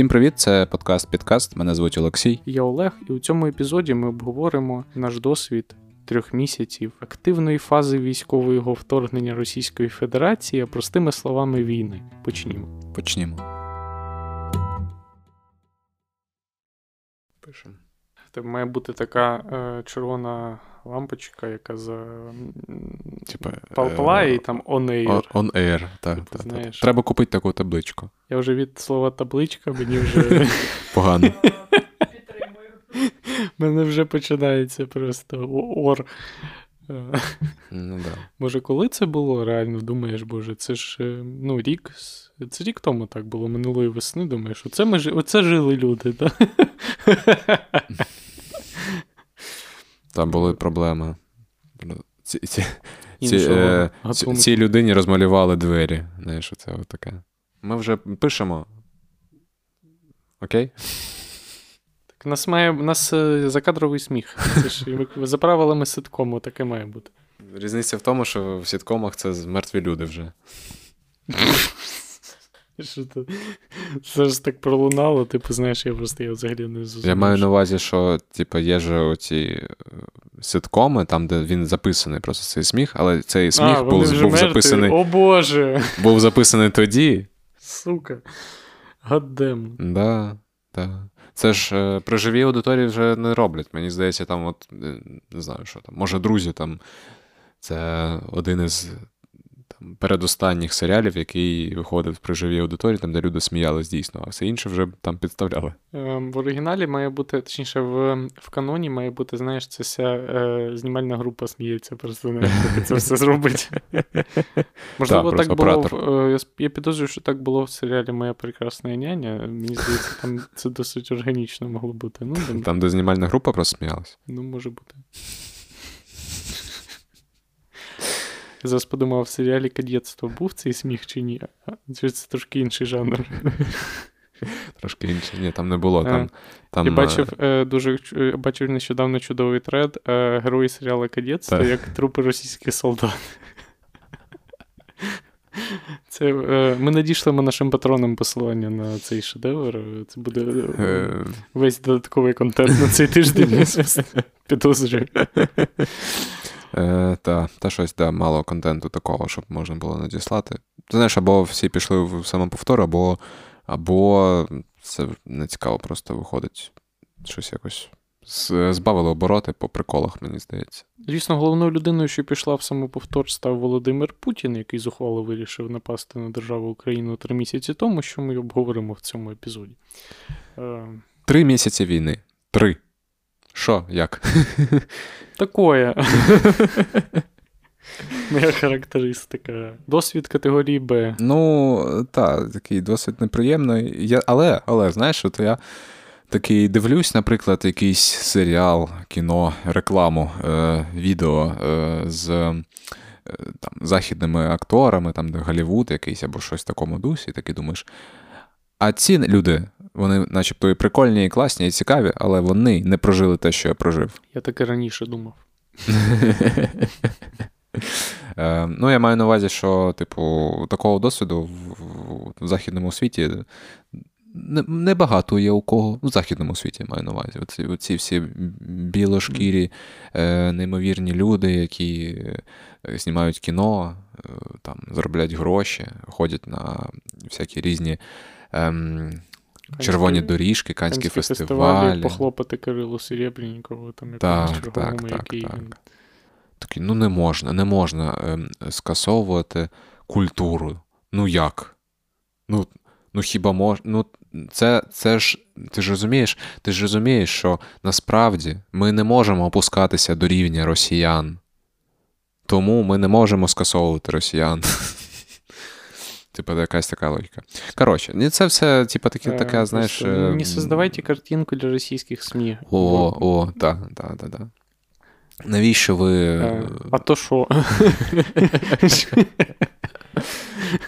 Всім привіт, це подкаст Підкаст. Мене звуть Олексій. Я Олег, і у цьому епізоді ми обговоримо наш досвід трьох місяців активної фази військового вторгнення Російської Федерації, а простими словами війни. Почнімо. Почнімо. Пишемо. Це має бути така е, червона лампочка, яка за Типа, палпала і там on air. On air, так. Типу, та, знаєш. та. Треба купити таку табличку. Я вже від слова табличка, мені вже Погано. мене вже починається просто ор. Е, ну, да. Боже, коли це було реально, думаєш, боже, це ж е, ну, рік. з- Це рік тому так було, минулої весни, думаєш, оце ми жи- оце жили люди, так? Там були проблеми. Ці, ці, ці, Іншого е, ці, цій людині розмалювали двері. Знаєш, оце таке. Ми вже пишемо. Окей? Так, у нас має у нас е, закадровий сміх. Це ж за правилами ситкому таке має бути. Різниця в тому, що в сіткомах це мертві люди вже. Що то? Це ж так пролунало, типу, знаєш, я просто я взагалі не зрозумів. Я маю на увазі, що типу, є ж оці е, ситкоми, там, де він записаний просто цей сміх, але цей сміх а, був, був, мертві. записаний, О Боже! був записаний тоді. Сука. Гаддем. Да, да. Це ж е, при живій аудиторії вже не роблять. Мені здається, там, от, е, не знаю, що там, може, друзі, там, це один із передостанніх серіалів, який виходив при живій аудиторії, там, де люди сміялись дійсно, а все інше вже там підставляли. Ем, В оригіналі має бути, точніше, в, в каноні має бути, знаєш, це вся е, знімальна група сміється, просто як це все зробить. Можливо, так було. е, я, підозрюю, що так було в серіалі Моя прекрасна няня. Мені здається, там це досить органічно могло бути. Ну, там, Там, де знімальна група просто сміялась. ну може бути. Я зараз подумав, в серіалі кадетство був цей сміх чи ні? Чи це трошки інший жанр? Трошки інше. Ні, там не було. Там, там, Я бачив е, дуже е, бачив нещодавно чудовий тред е, герої серіалу Кадетство як трупи російських солдат. Це, ми надішлемо нашим патронам посилання на цей шедевр. Це буде весь додатковий контент на цей тиждень. Підозрюю. Е, та, та щось, да, мало контенту такого, щоб можна було надіслати. Ти знаєш, або всі пішли в самоповтор, або, або це не цікаво просто виходить. Щось якось збавили обороти по приколах, мені здається. Звісно, головною людиною, що пішла в самоповтор, став Володимир Путін, який зухвало вирішив напасти на державу Україну три місяці тому, що ми обговоримо в цьому епізоді. Е, Три місяці війни. Три. Що, як? Такое. Моя характеристика. Досвід категорії Б. Ну, так, такий досить неприємний. Я, але, але, знаєш, от я такий дивлюсь, наприклад, якийсь серіал, кіно, рекламу, е, відео е, з е, там, західними акторами, там, де Голлівуд якийсь або щось в такому дусі, і такий думаєш. А ці люди, вони начебто і прикольні, і класні, і цікаві, але вони не прожили те, що я прожив. Я так і раніше думав. Е, ну, я маю на увазі, що, типу, такого досвіду в, західному світі небагато є у кого. В західному світі маю на увазі. Оці, оці всі білошкірі, е, неймовірні люди, які е, знімають кіно, е, там, заробляють гроші, ходять на всякі різні. Ем, Червоні доріжки, канські фестивалі. Похлопати Кирилу Серебреннікову, там Так, черговому, так, так, який так. він. Такий, ну не можна, не можна ем, скасовувати культуру. Ну як? Ну, ну хіба можна? Ну, це, це ж, ти ж розумієш, ти ж розумієш, що насправді ми не можемо опускатися до рівня росіян. Тому ми не можемо скасовувати росіян. Типа, якась така логіка. Коротше, і це все, типа, таке, Е, така, знаєш. Не ем, создавайте картинку для російських СМІ. О, о, так, так, так, так. Навіщо ви. Е, А то що?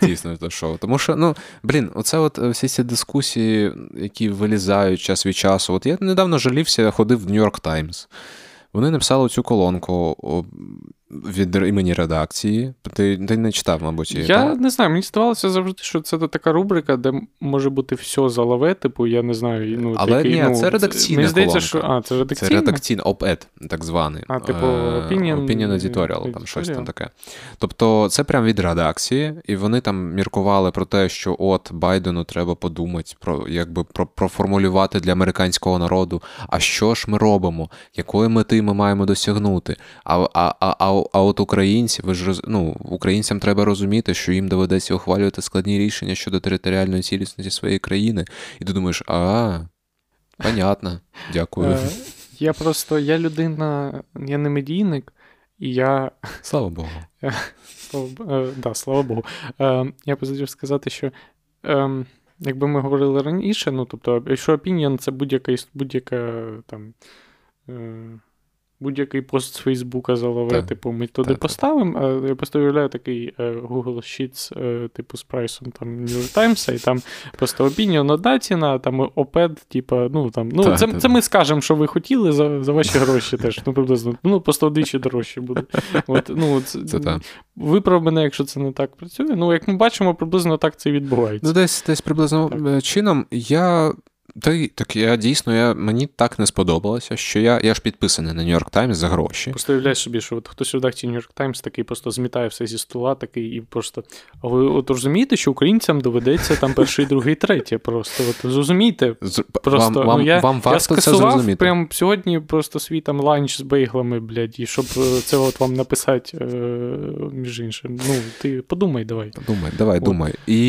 Дійсно, то шоу. Тому що, ну, блін, оце от е, всі ці дискусії, які вилізають час від часу. От я недавно жалівся, ходив в Нью-Йорк Таймс. Вони написали цю колонку. Від імені редакції. Ти ти не читав, мабуть. Я так? не знаю, мені здавалося завжди, що це така рубрика, де може бути все залаве, типу, я не знаю. Ну, Але такий, ні, ну, це редакційна Мені здається, що а, це редакційна? Це редакційний op-ed, так званий. А, типу, opinion, opinion editorial, там щось там таке. Тобто, це прям від редакції, і вони там міркували про те, що от Байдену треба подумати, про якби про проформулювати для американського народу, а що ж ми робимо, якої мети ми маємо досягнути. А а, а, а, а от українці, ви ж ну, українцям треба розуміти, що їм доведеться ухвалювати складні рішення щодо територіальної цілісності своєї країни. І ти думаєш, а, понятно, дякую. Е, я просто я людина, я не медійник, і я. Слава Богу. Слава, е, да, слава Богу. Е, я хотів сказати, що. Ем, якби ми говорили раніше, ну тобто, якщо opinion, це будь-яка будь-яка там будь-який пост з Фейсбука залове, типу, ми туди поставимо. Я просто уявляю такий е, Google Sheets, е, типу, з прайсом там New York Times, і там просто opinion одна ціна, там опед, типу, ну там, ну так, це так. це ми скажемо, що ви хотіли за за ваші гроші теж. Ну, приблизно. Ну, просто вдвічі дорожче буде. От, ну, це, це Виправ мене, якщо це не так працює. Ну, як ми бачимо, приблизно так це відбувається. Ну, десь десь приблизно так. чином я. Та так я дійсно я, мені так не сподобалося, що я я ж підписаний на Нью-Йорк Таймс за гроші. Просто уявляєш собі, що от хтось в редакції Нью-Йорк Таймс такий просто змітає все зі стола, такий і просто. А ви от розумієте, що українцям доведеться там перший, другий, третє. Просто от зрозумійте. Просто вам, ну, я, вам варто я скасував це зрозуміти. прям сьогодні просто свій там ланч з бейглами, блядь, і щоб е, це от вам написати, е, між іншим. Ну, ти подумай, давай. Подумай, давай, от. думай. І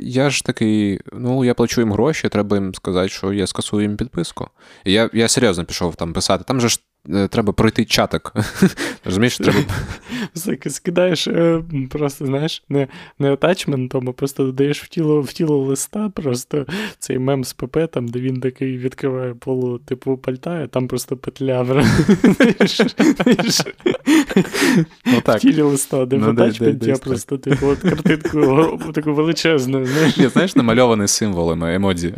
я ж такий, ну я плачу їм гроші, треба їм сказати сказати, що я скасую їм підписку. Я я серйозно пішов там писати. Там же ж треба пройти чатик. Розумієш, треба. Скидаєш е, просто, знаєш, не не атачментом, а просто додаєш в тіло в тіло листа, просто цей мем з ПП, там, де він такий відкриває полу, типу, пальта, там просто петля. Ну, в тілі листа, де в атачменті, я просто типу, от картинку таку величезну. Знаєш, намальований символами емодзі.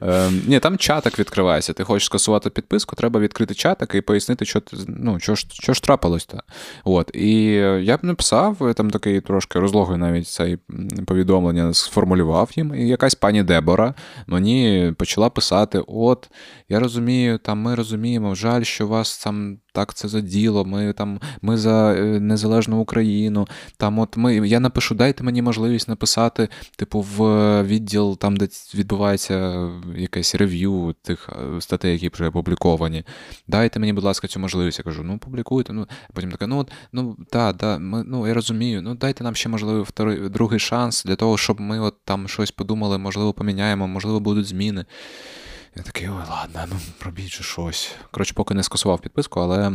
Ем, ні, там чатик відкривається. Ти хочеш скасувати підписку, треба відкрити чатик і пояснити, що ну, що ж що ж трапилось-то. От. І я б написав, там такий трошки розлогий навіть цей повідомлення сформулював їм. І якась пані Дебора мені почала писати: От, я розумію, там ми розуміємо, жаль, що вас там так це за діло, ми там ми за е, незалежну Україну. Там от ми, Я напишу, дайте мені можливість написати, типу, в відділ, там, де відбувається якесь рев'ю тих е, статей, які вже опубліковані. Дайте мені, будь ласка, цю можливість. Я кажу, ну публікуйте. Ну, Потім така, ну от ну да, да, ми, ну я розумію, ну дайте нам ще, можливо, вторий, другий шанс для того, щоб ми от там щось подумали, можливо, поміняємо, можливо, будуть зміни. Я такий, ой, ладно, ну робіть же щось. Коротше, поки не скасував підписку, але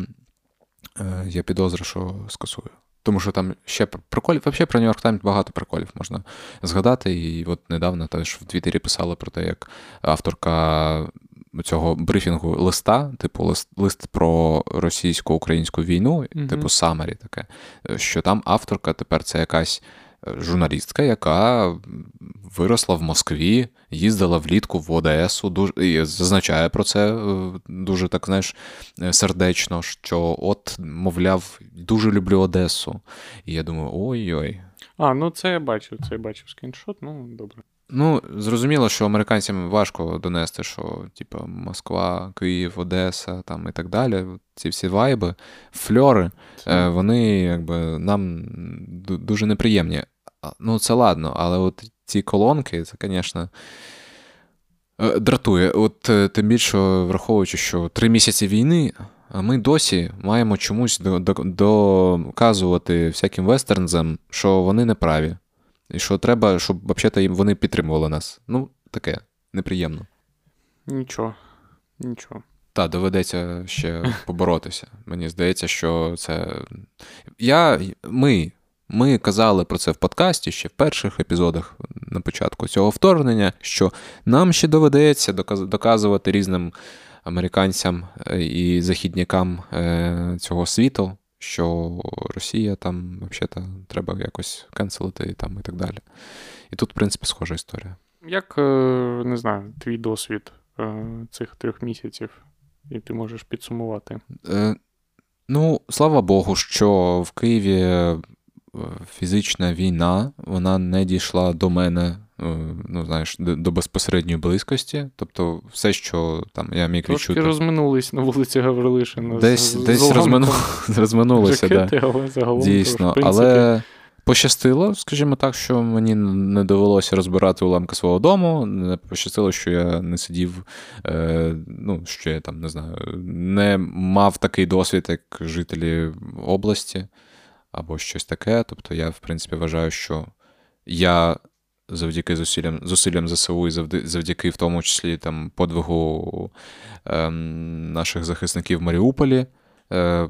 е, я підозрюю, що скасую. Тому що там ще приколів, взагалі про Нью-Йорк Таймс багато приколів можна згадати. І от недавно теж в Твіттері писали про те, як авторка цього брифінгу листа, типу лист лист про російсько-українську війну, mm-hmm. типу Самарі таке, що там авторка тепер це якась журналістка, яка виросла в Москві, їздила влітку в Одесу, дуже, і зазначає про це е, дуже так, знаєш, е, сердечно, що от, мовляв, дуже люблю Одесу. І я думаю, ой-ой. А, ну це я бачив, це я бачив скріншот, ну добре. Ну, зрозуміло, що американцям важко донести, що типу, Москва, Київ, Одеса там і так далі. Ці всі вайби, фльори, це... вони якби нам дуже неприємні. Ну, це ладно, але от ці колонки, це, звісно, е, дратує. От е, тим більше, враховуючи, що три місяці війни, ми досі маємо чомусь доказувати всяким вестернзам, що вони не праві. І що треба, щоб взагалі вони підтримували нас. Ну, таке неприємно. Нічого, нічого. Так, доведеться ще поборотися. Мені здається, що це. Я, Ми ми казали про це в подкасті ще в перших епізодах на початку цього вторгнення, що нам ще доведеться доказувати різним американцям е, і західнякам е, цього світу, що Росія там взагалі треба якось канцелити там і так далі. І тут, в принципі, схожа історія. Як е, не знаю, твій досвід цих трьох місяців, і ти можеш підсумувати? Ну, слава Богу, що в Києві е, фізична війна вона не дійшла до мене Е, ну, знаєш, до безпосередньої близькості. Тобто, все, що там я міг Трошки відчути. розминулись на вулиці Гаврилишина. Десь з, десь розмину... розминулися, Жакети, да. але загалом. Дійсно, то, принципі... але. Пощастило, скажімо так, що мені не довелося розбирати уламки свого дому. Не пощастило, що я не сидів, е, ну, що я там не знаю, не мав такий досвід, як жителі області, або щось таке. Тобто, я, в принципі, вважаю, що я завдяки зусиллям зусиллям ЗСУ і завдяки, в тому числі там, подвигу е, наших захисників в Маріуполі е,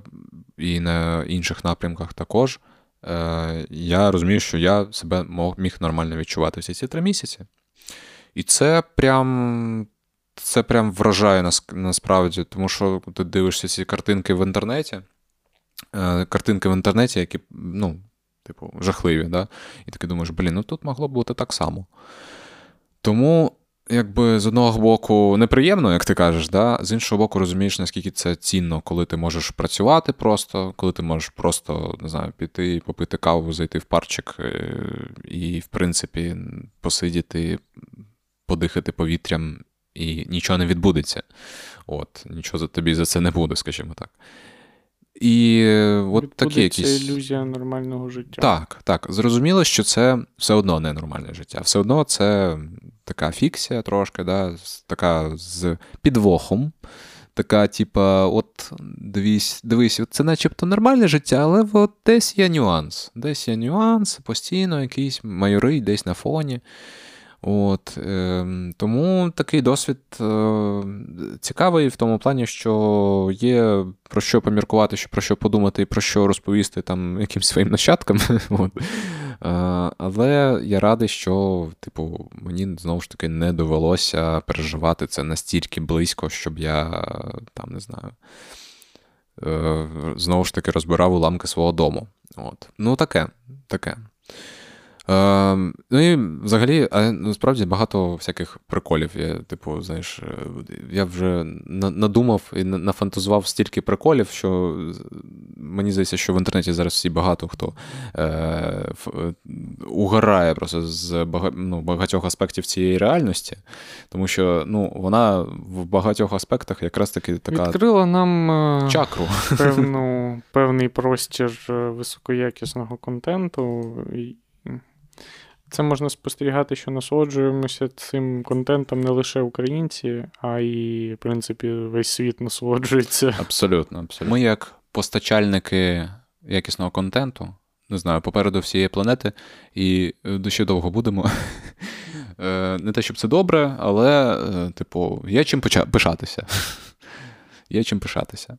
і на інших напрямках також. Е, Я розумію, що я себе міг нормально відчувати всі ці три місяці. І це прям. Це прям вражає нас насправді, тому що ти дивишся ці картинки в інтернеті. Е, картинки в інтернеті, які ну, типу, жахливі. Да? І таки думаєш, блін, ну тут могло б бути так само. Тому, якби з одного боку, неприємно, як ти кажеш, да? з іншого боку, розумієш, наскільки це цінно, коли ти можеш працювати просто, коли ти можеш просто не знаю, піти, попити каву, зайти в парчик е, і, в принципі, посидіти, подихати повітрям, і нічого не відбудеться. От, Нічого за тобі за це не буде, скажімо так. І от такі якісь... ілюзія нормального життя. Так, так. Зрозуміло, що це все одно не нормальне життя. Все одно це така фікція трошки, да, така з підвохом. Така, типа, от дивись, дивись, це начебто нормальне життя, але от десь є нюанс. Десь є нюанс, постійно якийсь майори десь на фоні. От, е, Тому такий досвід е, цікавий в тому плані, що є про що поміркувати, про що подумати і про що розповісти там якимсь своїм нащадкам. От. Е, але я радий, що типу, мені знову ж таки не довелося переживати це настільки близько, щоб я там не знаю. Е, знову ж таки розбирав уламки свого дому. От. Ну, таке, таке. Е, Ну і взагалі, а насправді багато всяких приколів. Я, Типу, знаєш, е, я вже надумав і нафантазував стільки приколів, що мені здається, що в інтернеті зараз всі багато хто е, е угорає просто з бага, ну, багатьох аспектів цієї реальності, тому що ну, вона в багатьох аспектах якраз таки така. Відкрила нам е, чакру. Певну, певний простір високоякісного контенту. Це можна спостерігати, що насолоджуємося цим контентом не лише українці, а й, в принципі, весь світ насолоджується. Абсолютно, абсолютно. Ми, як постачальники якісного контенту, не знаю, попереду всієї планети, і ще довго будемо. Е, не те, щоб це добре, але, е, типу, є чим пишатися. Є чим пишатися.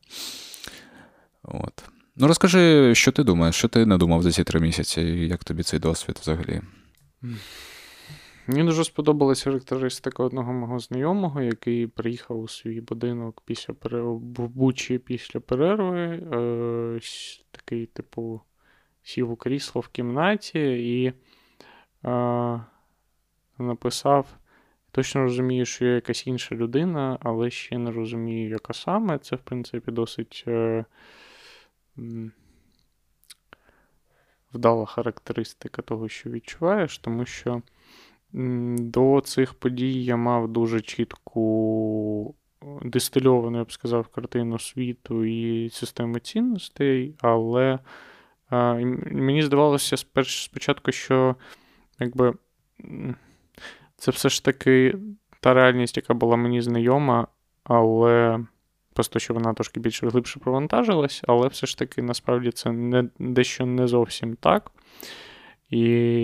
От. Ну, розкажи, що ти думаєш, що ти надумав за ці три місяці, і як тобі цей досвід взагалі? Мені дуже сподобалася характеристика одного мого знайомого, який приїхав у свій будинок після Бучі після перерви. Е, Такий, типу, сів у крісло в кімнаті і е, написав: точно розумію, що я якась інша людина, але ще не розумію, яка саме. Це, в принципі, досить. Е, вдала характеристика того, що відчуваєш, тому що до цих подій я мав дуже чітку дистильовану, я б сказав, картину світу і системи цінностей, але а, мені здавалося спочатку, що якби це все ж таки та реальність, яка була мені знайома, але просто що вона трошки більш глибше провантажилась, але все ж таки насправді це не, дещо не зовсім так. І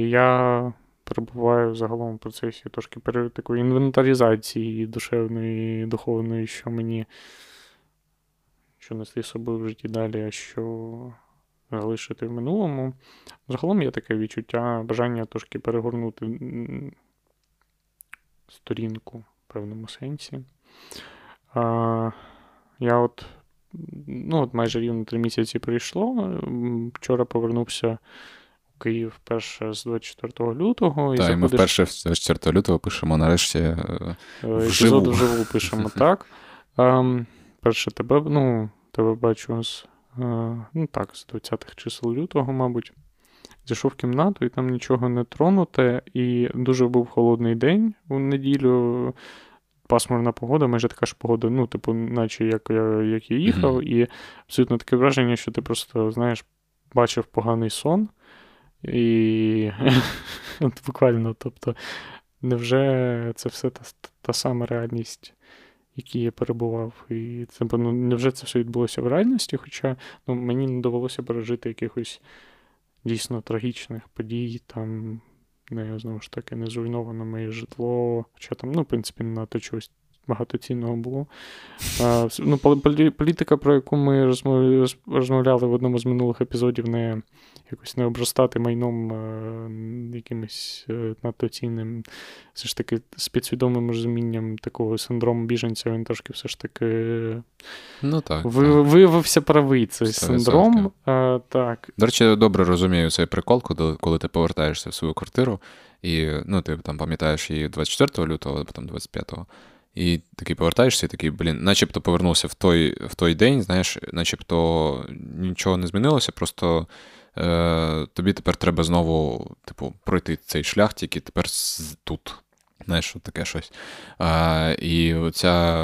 я перебуваю загалом в процесі трошки такої інвентаризації душевної духовної, що мені що нести з собою в житті далі, а що залишити в минулому. Загалом є таке відчуття, бажання трошки перегорнути сторінку в певному сенсі. Я от ну, от майже рівно три місяці пройшло. Вчора повернувся у Київ вперше з 24 лютого. І Так, заходиш... ми вперше з 24 лютого пишемо нарешті. Е, епізод вживу пишемо так. А, Перше тебе ну, тебе бачу з ну так, з 20-х чисел лютого, мабуть. Зайшов в кімнату і там нічого не тронуте. І дуже був холодний день у неділю. Пасмурна погода, майже така ж погода, ну, типу, наче як я як я їхав, mm-hmm. і абсолютно таке враження, що ти просто, знаєш, бачив поганий сон. І от буквально, тобто, невже це все та, та сама реальність, в якій я перебував? І це ну, невже це все відбулося в реальності? Хоча ну, мені не довелося пережити якихось дійсно трагічних подій, там, не знову ж таки, не зруйновано моє житло, хоча там, ну, в принципі, на те чогось багатоцінного було. Ну, Політика, про яку ми розмовляли в одному з минулих епізодів, не якось не обростати майном якимось е, надто цінним, все ж таки з підсвідомим розумінням такого синдрому біженця, він трошки все ж таки ну, так, ви, так. виявився правий цей 100%. синдром. А, так. До речі, добре розумію цей прикол, коли, коли ти повертаєшся в свою квартиру, і ну, ти там пам'ятаєш її 24 лютого, або там 25-го. І такий повертаєшся, і такий, блін, начебто повернувся в той в той день, знаєш, начебто нічого не змінилося, просто е, тобі тепер треба знову, типу, пройти цей шлях, тільки тепер тут. Знаєш, таке щось. А, І оця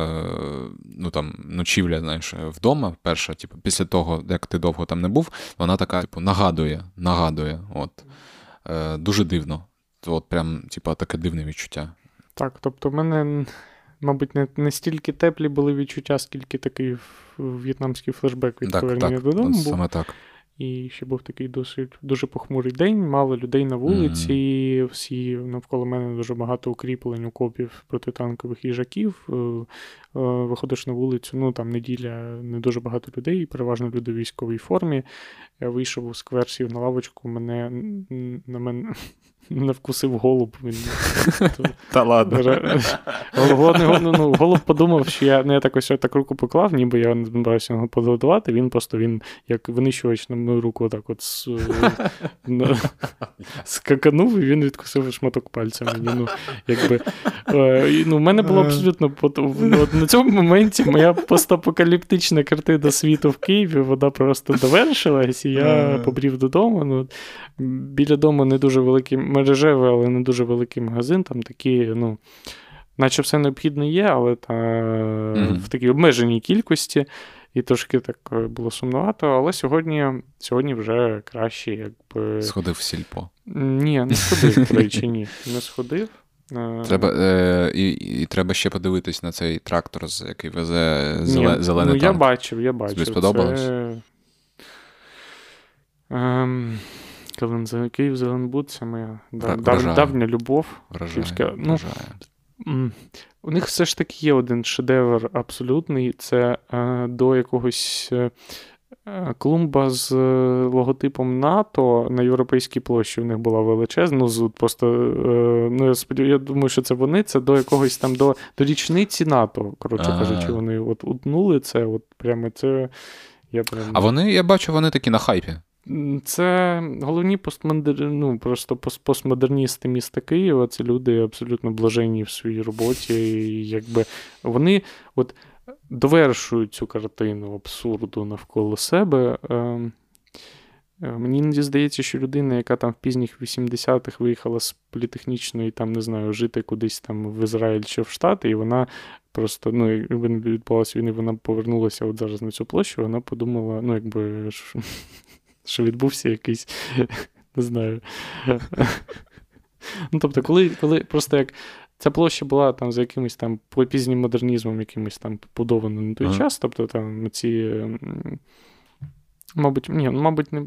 ну, там, ночівля, знаєш, вдома, перша, типу, після того, як ти довго там не був, вона така, типу, нагадує, нагадує. От. Е, Дуже дивно. От прям, типу, таке дивне відчуття. Так, тобто, в мене мабуть, не не стільки теплі були відчуття, скільки такий в'єтнамський флешбек від повернення додому. був. Саме так. І ще був такий досить дуже похмурий день, мало людей на вулиці, mm-hmm. всі навколо мене дуже багато укріплень, окопів протитанкових їжаків. Е, е, виходиш на вулицю, ну там неділя, не дуже багато людей, переважно люди в військовій формі. Я вийшов у сквер, сів на лавочку, мене на мене не вкусив голуб. Він, Та ладно. Ну, ну, голуб подумав, що я не так ось так руку поклав, ніби я не збирався його подготувати. Він просто він, як винищувач на мою руку, отак от скаканув, і він відкусив шматок пальця мені. Ну, якби, е, ну, в мене було абсолютно ну, на цьому моменті моя постапокаліптична картина світу в Києві, вона просто довершилась, і я побрів додому. Ну, Біля дому не дуже великий мережевий, але не дуже великий магазин. Там такі, ну, наче все необхідне є, але та, в такій обмеженій кількості. І трошки так е, було сумнувато, але сьогодні сьогодні вже краще, якби. Сходив в сільпо. Ні, не сходив, до речі, ні. Не сходив. Е, треба, е, і, і треба ще подивитись на цей трактор, який везе зеле, ні, зелений ну, танк. Я бачив, я бачив. Тобі сподобалось? Це... Ем... Київ Зеленбуд це моя дав... давня любов. Вражає, Київська... Ну, У них все ж таки є один шедевр абсолютний. Це е, до якогось е клумба з е, логотипом НАТО на Європейській площі. У них була величезна. Ну, просто, е, ну, я сподіваюся, я думаю, що це вони. Це до якогось там до до річниці НАТО. Коротше кажучи, вони от утнули це. От прямо це. Я прям... А вони, я бачу, вони такі на хайпі. Це головні постмодер... ну, просто постмодерністи міста Києва. Це люди абсолютно блаженні в своїй роботі. І якби Вони от довершують цю картину абсурду навколо себе. Ем, е, мені іноді здається, що людина, яка там в пізніх 80-х виїхала з політехнічної, там, не знаю, жити кудись там в Ізраїль чи в Штати, і вона просто, ну, якби не відбулася війни, вона повернулася от зараз на цю площу, вона подумала, ну, якби що відбувся якийсь, не знаю. Ну, Тобто, коли коли просто як ця площа була там за якимось там пізнім модернізмом, якимось там побудована на той ага. час, тобто там ці. Мабуть, ні, ну, мабуть, не,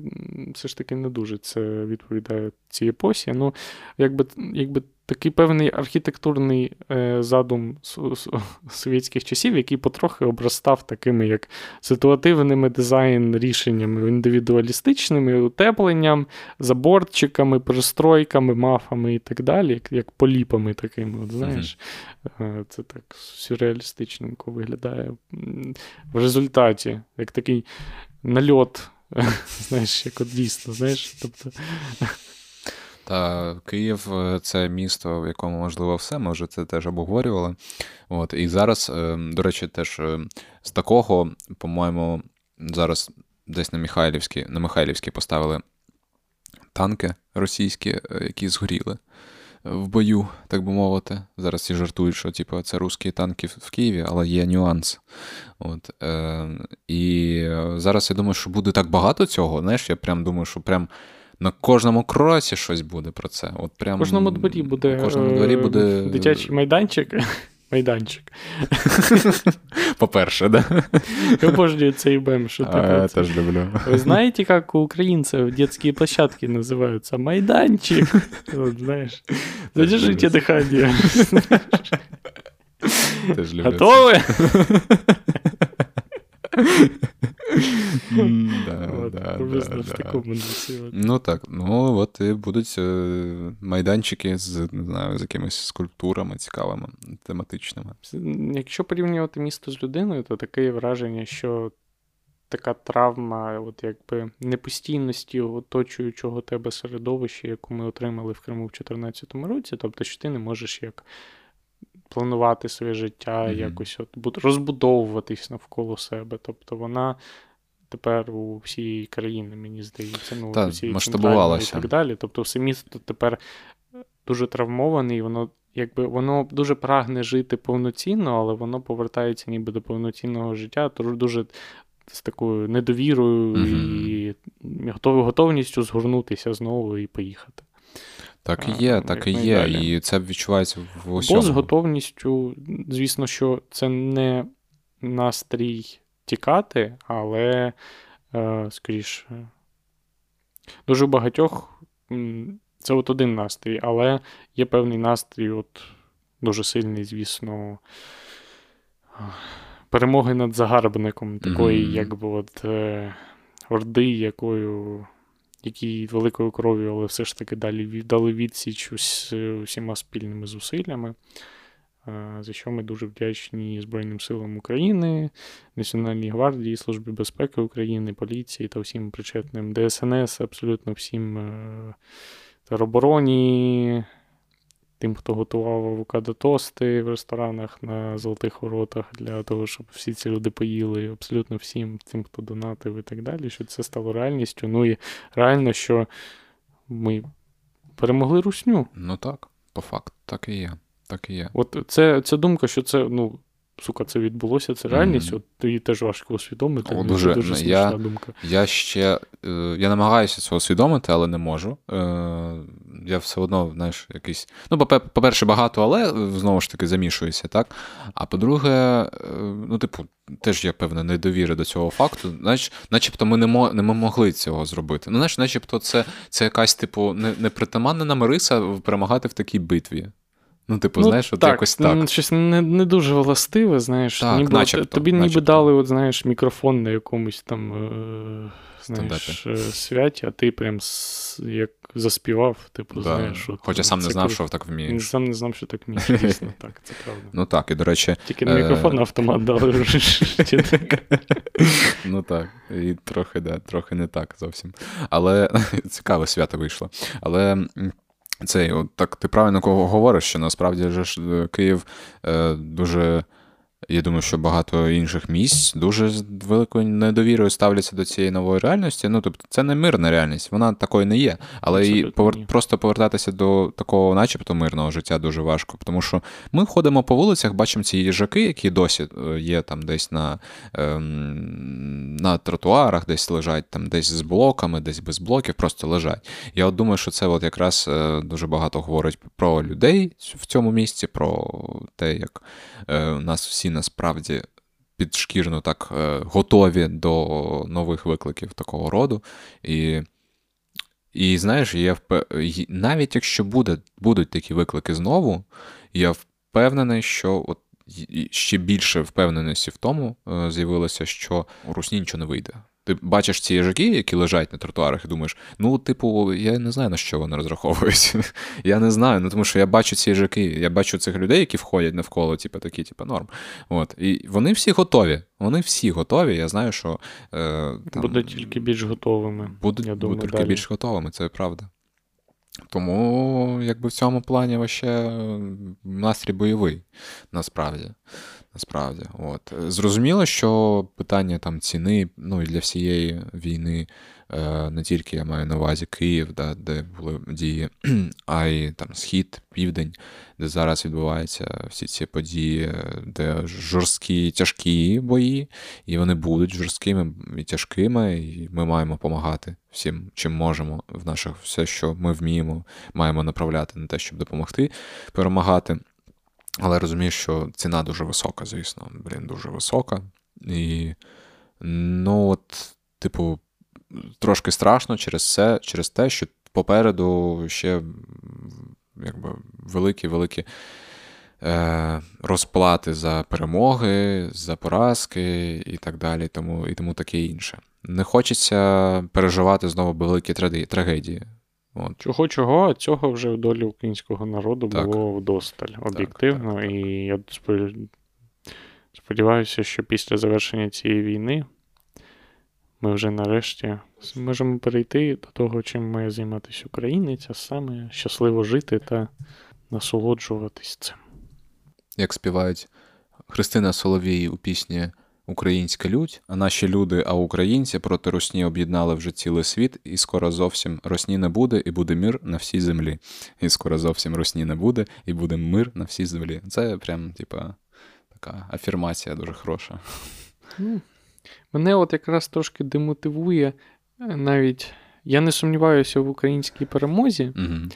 все ж таки не дуже це відповідає цій епосі. Ну, якби якби такий певний архітектурний е, задум совєтських часів, який потрохи обростав такими як ситуативними дизайн рішеннями, індивідуалістичними, утепленням, заборчиками, пристройками, мафами і так далі, як, як поліпами такими. от, знаєш. Mm-hmm. Це так сюрреалістичненько виглядає в результаті, як такий нальот. Знаєш, як от дійсно, знаєш, тобто. Та Київ це місто, в якому можливо все. Ми вже це теж обговорювали. От І зараз, е, до речі, теж е, з такого, по-моєму, зараз десь на Михайлівській, на Михайлівській поставили танки російські, е, які згоріли в бою, так би мовити. Зараз всі жартують, що типу, це русські танки в Києві, але є нюанс. От, е, І зараз я думаю, що буде так багато цього. Знаєш, я прям думаю, що прям. На кожному кроці щось буде про це. От прям, В кожному дворі буде, кожному дворі буде... дитячий майданчик Майданчик. По-перше, да? Я обожнюю цей бем, що а, Я теж люблю. Вы знаете, как у украинцев детские площадки называются? Майданчик. Вот, знаешь. Задержите дыхание. Готовы? Ну так, ну от і будуть е, майданчики з не знаю, з якимись скульптурами цікавими, тематичними. Якщо порівнювати місто з людиною, то таке враження, що така травма, от якби непостійності оточуючого тебе середовища, яку ми отримали в Криму в 2014 році, тобто, що ти не можеш як. Планувати своє життя, mm-hmm. якось от розбудовуватись навколо себе. Тобто вона тепер у всій країні, мені здається, ну, Та, усій масштабувалося. і так далі. Тобто, все місто тепер дуже травмоване, і воно якби воно дуже прагне жити повноцінно, але воно повертається ніби до повноцінного життя, то дуже з такою недовірою mm-hmm. і готовністю згорнутися знову і поїхати. Так і є, так і є. Далі. І це відчувається в усьому. Бо з готовністю, звісно, що це не настрій тікати, але, е, скоріше, дуже багатьох це от один настрій, але є певний настрій, от дуже сильний, звісно, перемоги над загарбником, такої, mm-hmm. якби от е, орди, якою. Які великою кров'ю, але все ж таки далі дали відсіч усіма спільними зусиллями. За що ми дуже вдячні Збройним силам України, Національній гвардії, Службі безпеки України, поліції та всім причетним ДСНС, абсолютно всім е, теробороні, тим, хто готував авокадо-тости в ресторанах на Золотих Воротах для того, щоб всі ці люди поїли, абсолютно всім, тим, хто донатив і так далі, що це стало реальністю. Ну і реально, що ми перемогли русню. Ну так, по факту, так і є. Так і є. От це ця думка, що це, ну, сука, це відбулося, це реальність, mm. от її теж важко усвідомити. О, дуже дуже смішна я, думка. Я ще е, я намагаюся це усвідомити, але не можу. Е, Я все одно, знаєш, якийсь. Ну, по-перше, багато, але знову ж таки замішуюся, так? А по-друге, е, ну, типу, теж є певна недовіра до цього факту. Знаєш, начебто ми не мо, не могли цього зробити. Ну, знаєш, начебто, це це якась, типу, непритаманна нам риса перемагати в такій битві. Ну, типу, ну, знаєш, от так, якось так. Щось не не дуже властиве, знаєш. Так, ніби, начебто, Тобі начебто. ніби дали, от, знаєш, мікрофон на якомусь там е, знаєш, е, святі, а ти прям як заспівав, типу, да. знаєш. От, Хоча сам не знав, що так вмієш. Сам не знав, що так вмієш, дійсно, так, це правда. Ну так, і до речі. Тільки на мікрофон автомат дали. Ну так, і трохи, да, трохи не так зовсім. Але цікаве свято вийшло. Але. Цей, от так ти правильно говориш, що насправді ж е, Київ е, дуже я думаю, що багато інших місць дуже з великою недовірою ставляться до цієї нової реальності. Ну, тобто, це не мирна реальність, вона такою не є. Але і повер... просто повертатися до такого, начебто, мирного життя дуже важко. Тому що ми ходимо по вулицях, бачимо ці їжаки, які досі е, є там десь на ем, на тротуарах, десь лежать, там десь з блоками, десь без блоків, просто лежать. Я от думаю, що це от якраз е, дуже багато говорить про людей в цьому місці, про те, як е, нас всі насправді підшкірно так е, готові до нових викликів такого роду. І і знаєш, я вп... навіть якщо буде, будуть такі виклики знову, я впевнений, що от ще більше впевненості в тому е, з'явилося, що у Русні нічого не вийде. Ти бачиш ці їжаки, які лежать на тротуарах, і думаєш, ну, типу, я не знаю, на що вони розраховують. Я не знаю, ну тому що я бачу ці їжаки, я бачу цих людей, які входять навколо, типу, такі, типу, норм. От. І вони всі готові. Вони всі готові. Я знаю, що. Е, там, Будуть тільки більш готовими. Будуть, я думаю, будуть тільки більш готовими, це правда. Тому, якби в цьому плані ваще настрій бойовий, насправді. Насправді, от зрозуміло, що питання там ціни, ну і для всієї війни, е, не тільки я маю на увазі Київ, да, де були дії, а й там Схід, Південь, де зараз відбуваються всі ці події, де жорсткі тяжкі бої, і вони будуть жорсткими і тяжкими, і ми маємо допомагати всім, чим можемо в наших все, що ми вміємо, маємо направляти на те, щоб допомогти перемагати. Але розумію, що ціна дуже висока, звісно. Блін, дуже висока. І, ну, от, типу, трошки страшно через це, через те, що попереду ще якби, великі-великі е, розплати за перемоги, за поразки і так далі, тому, і тому таке інше. Не хочеться переживати знову великі трагедії. От. Чого, чого, а цього вже в долі українського народу так. було вдосталь об'єктивно. Так, так, і я сподіваюся, що після завершення цієї війни ми вже нарешті зможемо перейти до того, чим має займатися українець, а саме щасливо жити та насолоджуватись цим. Як співають Христина Соловій у пісні Українська лють, а наші люди, а українці проти русні об'єднали вже цілий світ, і скоро зовсім росні не буде, і буде мир на всій землі. І скоро зовсім русні не буде, і буде мир на всій землі. Це прям, типа, така афірмація дуже хороша. Ну, Мене от якраз трошки демотивує е, навіть. Я не сумніваюся в українській перемозі. Угу.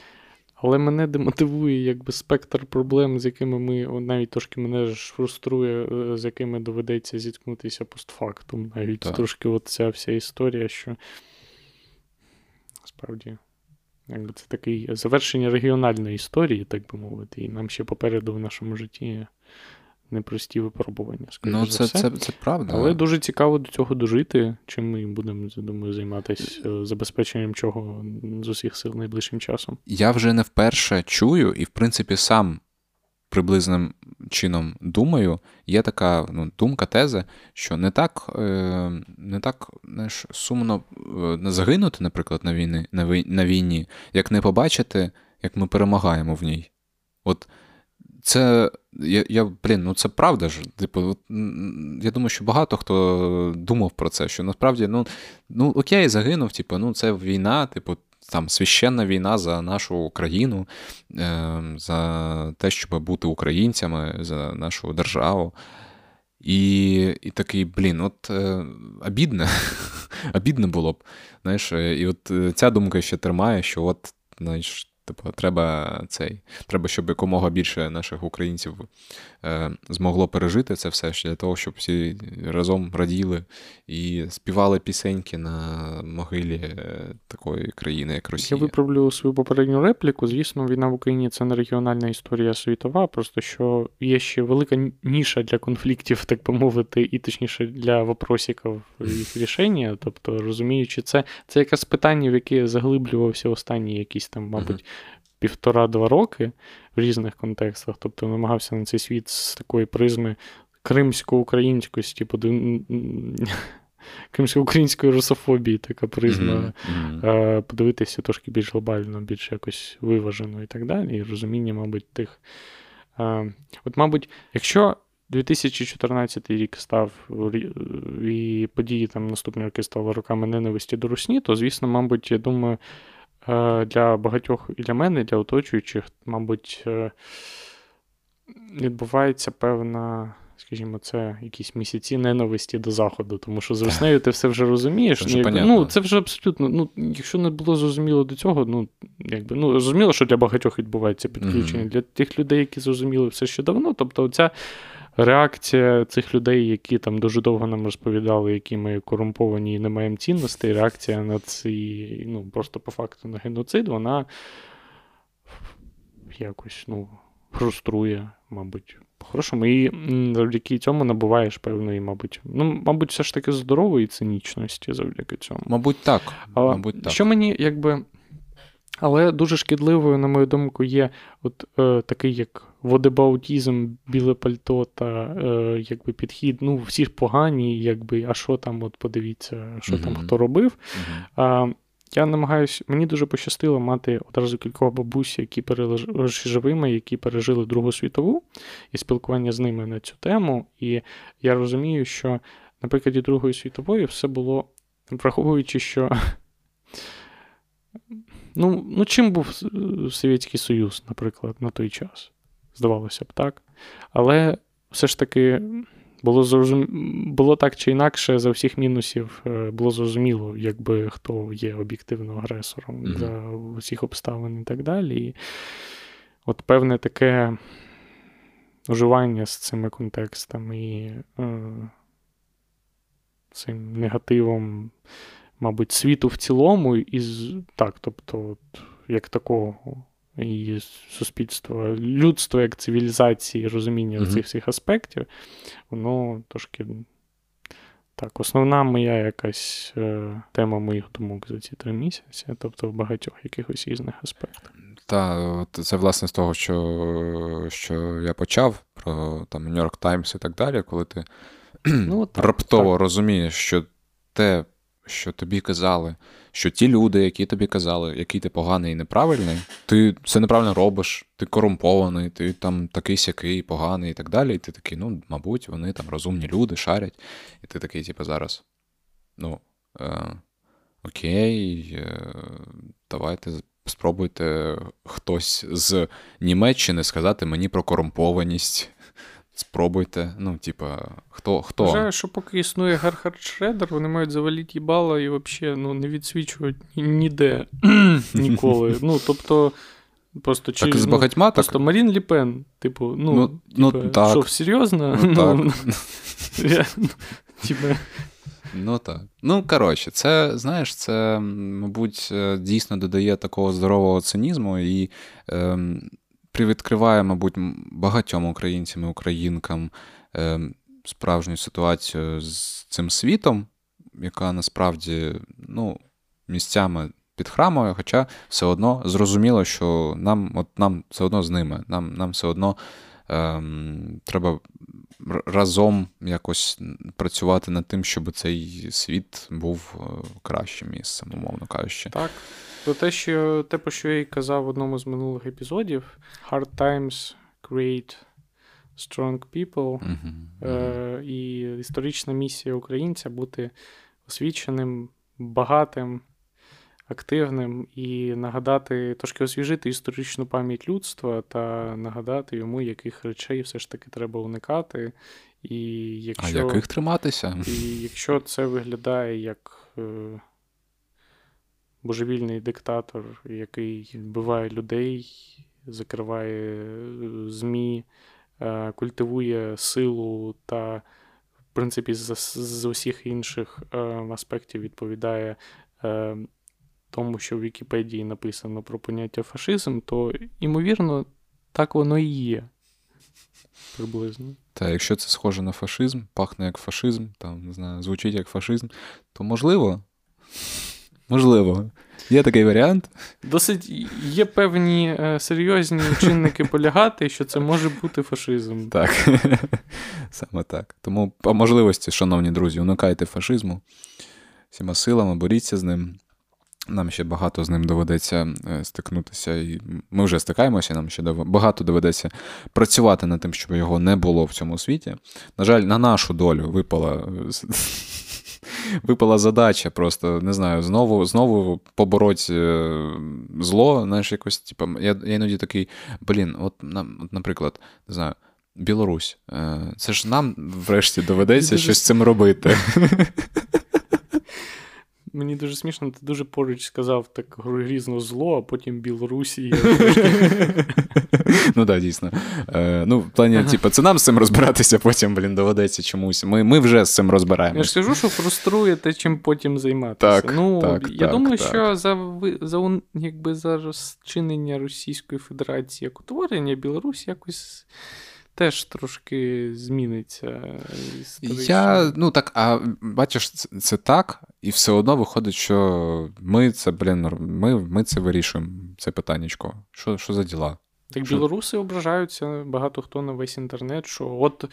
Але мене демотивує якби спектр проблем, з якими ми навіть трошки мене ж фруструє, е, з якими доведеться зіткнутися постфактум. Навіть так. трошки от ця вся історія, що справді, якби це такий завершення регіональної історії, так би мовити, і нам ще попереду в нашому житті непрості випробування. Ну, це, це, це, це правда. Але дуже цікаво до цього дожити, чим ми будемо думаю, займатися е, забезпеченням чого з усіх сил найближчим часом. Я вже не вперше чую, і, в принципі, сам приблизним чином думаю, є така ну, думка, теза, що не так е, не так знаєш, сумно загинути, наприклад, на війні, на війні, як не побачити, як ми перемагаємо в ній. От це я, я, блін, ну це правда ж. Типу, я думаю, що багато хто думав про це, що насправді, ну ну окей, загинув, типу, ну це війна, типу, там священна війна за нашу країну, е, за те, щоб бути українцями, за нашу державу. І і такий, блін, от е, обідне, обідне було б. Знаєш, І от е, ця думка ще тримає, що от, знаєш, Типу, треба цей, треба, щоб якомога більше наших українців е, змогло пережити це все для того, щоб всі разом раділи і співали пісеньки на могилі е, такої країни, як Росія. Я виправлю свою попередню репліку. Звісно, війна в Україні це не регіональна історія світова, просто що є ще велика ніша для конфліктів, так би мовити, і точніше для вопросиків їх рішення. Тобто, розуміючи, це це якраз питання, в яке заглиблювався останні якісь там, мабуть півтора-два роки в різних контекстах, тобто намагався на цей світ з такої призми кримсько-українськості, кримсько-української русофобії, така призма, mm-hmm. подивитися трошки більш глобально, більш якось виважено і так далі. І розуміння, мабуть, тих. От, мабуть, якщо 2014 рік став і події там наступні роки стали роками ненависті до Русні, то, звісно, мабуть, я думаю, Е, для багатьох і для мене, і для оточуючих, мабуть, е, відбувається певна. Скажімо, це якісь місяці ненависті до заходу, тому що з веснею ти все вже розумієш. Це вже ну, це вже абсолютно. Ну, Якщо не було зрозуміло до цього, ну якби ну зрозуміло, що для багатьох відбувається підключення. Mm-hmm. Для тих людей, які зрозуміли все ще давно, тобто, ця реакція цих людей, які там дуже довго нам розповідали, які ми корумповані і не маємо цінностей, реакція на цей, ну, просто по факту на геноцид, вона якось ну, фруструє, мабуть. По-хорошому, і завдяки цьому набуваєш певної, мабуть, ну, мабуть, все ж таки здорової цинічності завдяки цьому. Мабуть, так. А, мабуть, так. Що мені, якби. Але дуже шкідливою, на мою думку, є от е, такий як водебаутізм, біле пальто та е, якби підхід. Ну, всі ж погані, якби, а що там, от подивіться, що uh-huh. там хто робив. Uh-huh. А, я намагаюся, мені дуже пощастило мати одразу кількох бабусь, які пережили живими, які пережили Другу світову, і спілкування з ними на цю тему. І я розумію, що на прикладі Другої світової все було, враховуючи, що. Ну, ну чим був Совєтський Союз, наприклад, на той час? Здавалося б, так. Але все ж таки було зрозум... було так чи інакше, за всіх мінусів е, було зрозуміло, якби хто є об'єктивно агресором mm-hmm. за усіх обставин і так далі. І от певне таке уживання з цими контекстами і е, цим негативом, мабуть, світу в цілому, і так, тобто, от, як такого і суспільство, людство як цивілізації, розуміння mm-hmm. цих всіх аспектів, воно трошки. Так, основна моя якась е, тема моїх думок за ці три місяці, тобто в багатьох якихось різних аспектах. Так, це власне з того, що що я почав про там Нью-Йорк Таймс і так далі, коли ти ну, так, раптово так. розумієш, що те, що тобі казали, що ті люди, які тобі казали, який ти поганий і неправильний, ти все неправильно робиш, ти корумпований, ти там такий сякий, поганий і так далі. І ти такий, ну, мабуть, вони там розумні люди, шарять. І ти такий, типу, зараз. Ну, е, окей, е, давайте спробуйте хтось з Німеччини сказати мені про корумпованість. Спробуйте. Ну, типа, хто. хто? Вважаю, що поки існує Герхард Шредер, вони мають завалити їбало і взагалі ну, не відсвічують ніде ніколи. Ну, тобто. Просто чи, так з ну, багатьма ну, Просто Марін Ле Пен, типу, ну, ну, ну типу, так. що, серйозно? Ну, ну, так. Типу. Ну так. Ну, коротше, це, знаєш, це, мабуть, е, дійсно додає такого здорового цинізму і. Ем, привідкриває, мабуть, багатьом українцям і українкам е, справжню ситуацію з цим світом, яка насправді ну, місцями підхрамує, хоча все одно зрозуміло, що нам от нам все одно з ними, нам нам все одно е, треба разом якось працювати над тим, щоб цей світ був е, кращим місцем, умовно кажучи. Так. То те, що те, про що я й казав в одному з минулих епізодів: Hard times create strong people. Uh-huh. Е, І історична місія українця бути освіченим, багатим, активним і нагадати, трошки освіжити історичну пам'ять людства та нагадати йому, яких речей все ж таки треба уникати. І якщо, А яких триматися? І якщо це виглядає як. Е, божевільний диктатор, який вбиває людей, закриває е, ЗМІ, е, культивує силу та, в принципі, з, з усіх інших е, аспектів відповідає тому, що в Вікіпедії написано про поняття фашизм, то, ймовірно, так воно і є. Приблизно. Та якщо це схоже на фашизм, пахне як фашизм, там, не знаю, звучить як фашизм, то можливо. Можливо. Є такий варіант. Досить є певні е, серйозні чинники полягати, що це може бути фашизм. Так. Саме так. Тому, по можливості, шановні друзі, уникайте фашизму всіма силами, боріться з ним. Нам ще багато з ним доведеться е, стикнутися, і ми вже стикаємося, нам ще багато доведеться працювати над тим, щоб його не було в цьому світі. На жаль, на нашу долю випала випала задача просто, не знаю, знову знову побороть е, зло. Знаєш, якось, типу, я я іноді такий, блін, от, от, наприклад, не знаю. Білорусь. Е, це ж нам врешті доведеться щось з цим робити. Мені дуже смішно, ти дуже поруч сказав так грізно зло, а потім Білорусі. Ну так, дійсно. Е, ну, в плані, типу, це нам з цим розбиратися, потім, блін, доведеться чомусь. Ми ми вже з цим розбираємося. Я ж кажу, що фруструє те, чим потім займатися. Так, ну, так, Я так, думаю, що за за, якби, за розчинення Російської Федерації як утворення Білорусі якось теж трошки зміниться. Історично. Я, ну так, а бачиш, це, це так, і все одно виходить, що ми це, блін, ми ми це вирішуємо, це питаннячко. Що що за діла? Так що? білоруси ображаються, багато хто на весь інтернет, що от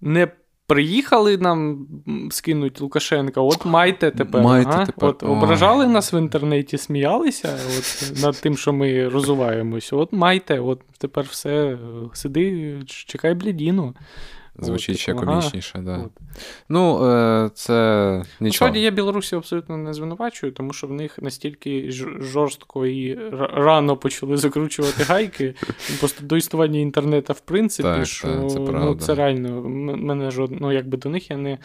не Приїхали нам скинуть Лукашенка, от майте тепер. Майте ага. тепер. От Ображали нас в інтернеті, сміялися от, над тим, що ми розуваємось. От майте, от тепер все, сиди, чекай блядіну. Звучить ще От, комічніше, так. да. От. Ну, е, це нічого. Насправді я Білорусі абсолютно не звинувачую, тому що в них настільки жорстко і рано почали закручувати гайки. Просто до існування інтернету, в принципі, так, що так, це, ну, це реально мене жодно, ну якби до них я не.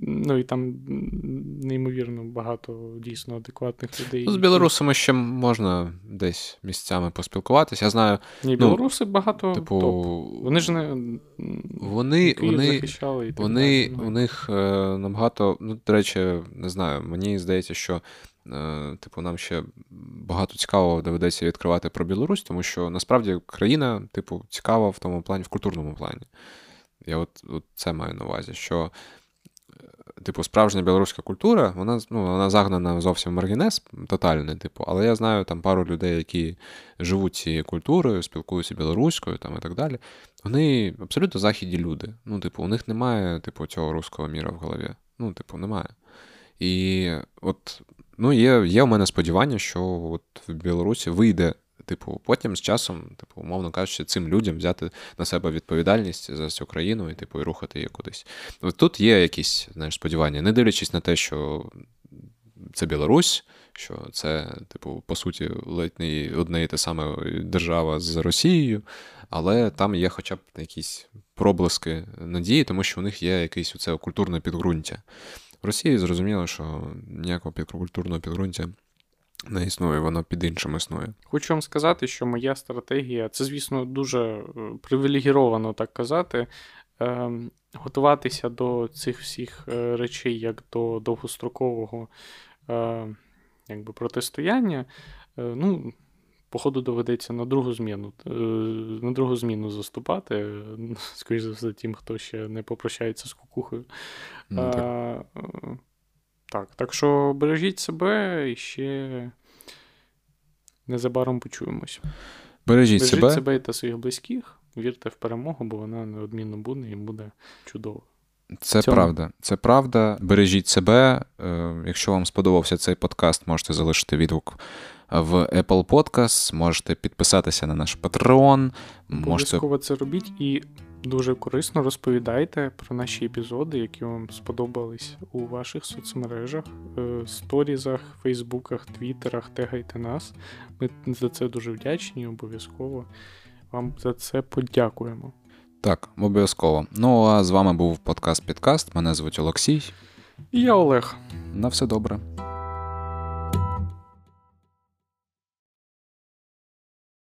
Ну і там неймовірно багато дійсно адекватних людей. Ну, З білорусами ще можна десь місцями поспілкуватися. Я знаю. Ні, білоруси ну, багато. Типу, топ. Вони ж не вони, вони, захищали і так вони далі. у них е, набагато, ну, до речі, не знаю, мені здається, що. Типу, нам ще багато цікавого доведеться відкривати про Білорусь, тому що насправді країна, типу, цікава в тому плані, в культурному плані. Я от, от це маю на увазі, що типу, справжня білоруська культура, вона ну, вона загнана зовсім в маргінез тотальний, типу, але я знаю там пару людей, які живуть цією культурою, спілкуються білоруською там, і так далі. Вони абсолютно західні люди. Ну, типу, у них немає, типу, цього руського міра в голові. Ну, типу, немає. І от ну, є є у мене сподівання, що от в Білорусі вийде Типу, потім з часом, типу, умовно кажучи, цим людям взяти на себе відповідальність за цю країну і типу, і рухати її кудись. От Тут є якісь знаєш, сподівання, не дивлячись на те, що це Білорусь, що це, типу, по суті, ледь не одне і те саме держава з Росією, але там є хоча б якісь проблиски надії, тому що у них є якесь оце культурне підґрунтя. В Росії зрозуміло, що ніякого культурного підґрунтя не існує, воно під іншим існує. Хочу вам сказати, що моя стратегія, це, звісно, дуже е, привілегіровано так казати. Е, готуватися до цих всіх е, речей як до довгострокового е, якби, протистояння. Ну, Походу, доведеться на другу зміну на другу зміну заступати, скоріш за все, тим, хто ще не попрощається з кукухою. Ну, так. Так, так що бережіть себе і ще незабаром почуємось. Бережіть, Бережіть себе. себе та своїх близьких, вірте в перемогу, бо вона неодмінно буде і буде чудово. Це Цьому. правда. Це правда. Бережіть себе. Е, якщо вам сподобався цей подкаст, можете залишити відгук в Apple Podcast, можете підписатися на наш Patreon. Обов'язково можете... це робіть і дуже корисно розповідайте про наші епізоди, які вам сподобались у ваших соцмережах, е, сторізах, фейсбуках, твіттерах, тегайте нас. Ми за це дуже вдячні, обов'язково вам за це подякуємо. Так, обов'язково. Ну а з вами був подкаст Підкаст. Мене звуть Олексій. І я Олег. На все добре.